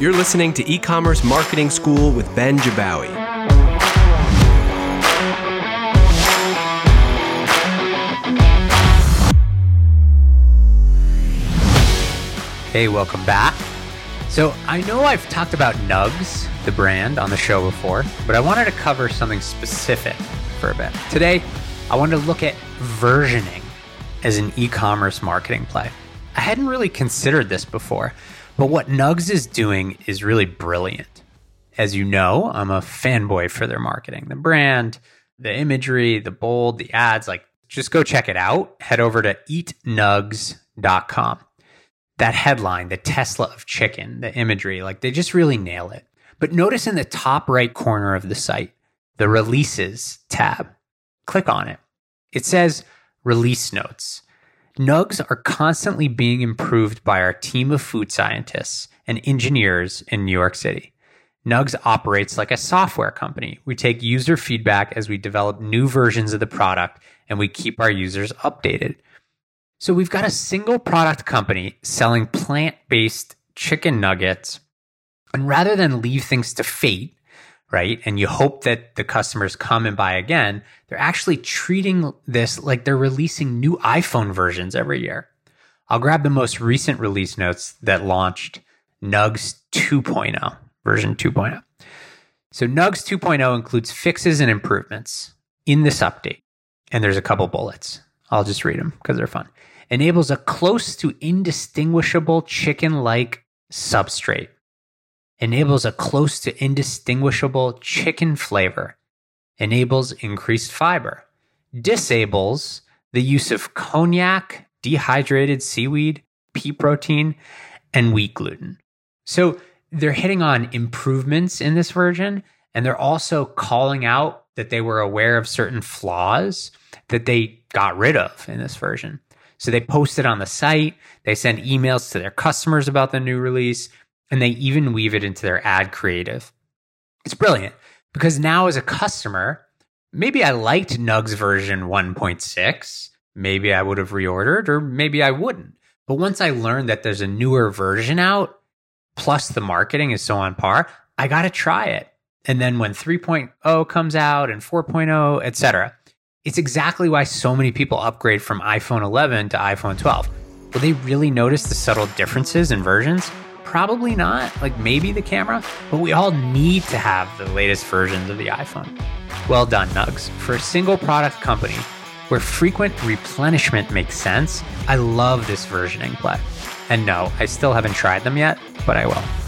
You're listening to E-commerce Marketing School with Ben Jabbawy. Hey, welcome back. So, I know I've talked about Nuggs, the brand, on the show before, but I wanted to cover something specific for a bit. Today, I wanted to look at versioning as an e commerce marketing play. I hadn't really considered this before, but what Nuggs is doing is really brilliant. As you know, I'm a fanboy for their marketing, the brand, the imagery, the bold, the ads. Like, just go check it out. Head over to eatnuggs.com that headline, the Tesla of chicken, the imagery, like they just really nail it. But notice in the top right corner of the site, the releases tab. Click on it. It says release notes. Nuggs are constantly being improved by our team of food scientists and engineers in New York City. Nuggs operates like a software company. We take user feedback as we develop new versions of the product and we keep our users updated. So we've got a single product company selling plant based chicken nuggets. And rather than leave things to fate, right, and you hope that the customers come and buy again, they're actually treating this like they're releasing new iPhone versions every year. I'll grab the most recent release notes that launched Nuggs 2.0, version 2.0. So Nuggs 2.0 includes fixes and improvements in this update. And there's a couple bullets. I'll just read them because they're fun. Enables a close to indistinguishable chicken like substrate. Enables a close to indistinguishable chicken flavor. Enables increased fiber. Disables the use of konjac, dehydrated seaweed, pea protein, and wheat gluten. So they're hitting on improvements in this version, and they're also calling out that they were aware of certain flaws that they got rid of in this version. So they post it on the site, they send emails to their customers about the new release, and they even weave it into their ad creative. It's brilliant because now, as a customer, maybe I liked Nuggs version 1.6, maybe I would have reordered, or maybe I wouldn't. But once I learned that there's a newer version out, plus the marketing is so on par, I got to try it. And then when 3.0 comes out and 4.0, etc., it's exactly why so many people upgrade from iPhone 11 to iPhone 12. Will they really notice the subtle differences in versions? Probably not. Like maybe the camera, but we all need to have the latest versions of the iPhone. Well done, Nuggs. For a single product company where frequent replenishment makes sense, I love this versioning play. And no, I still haven't tried them yet, but I will.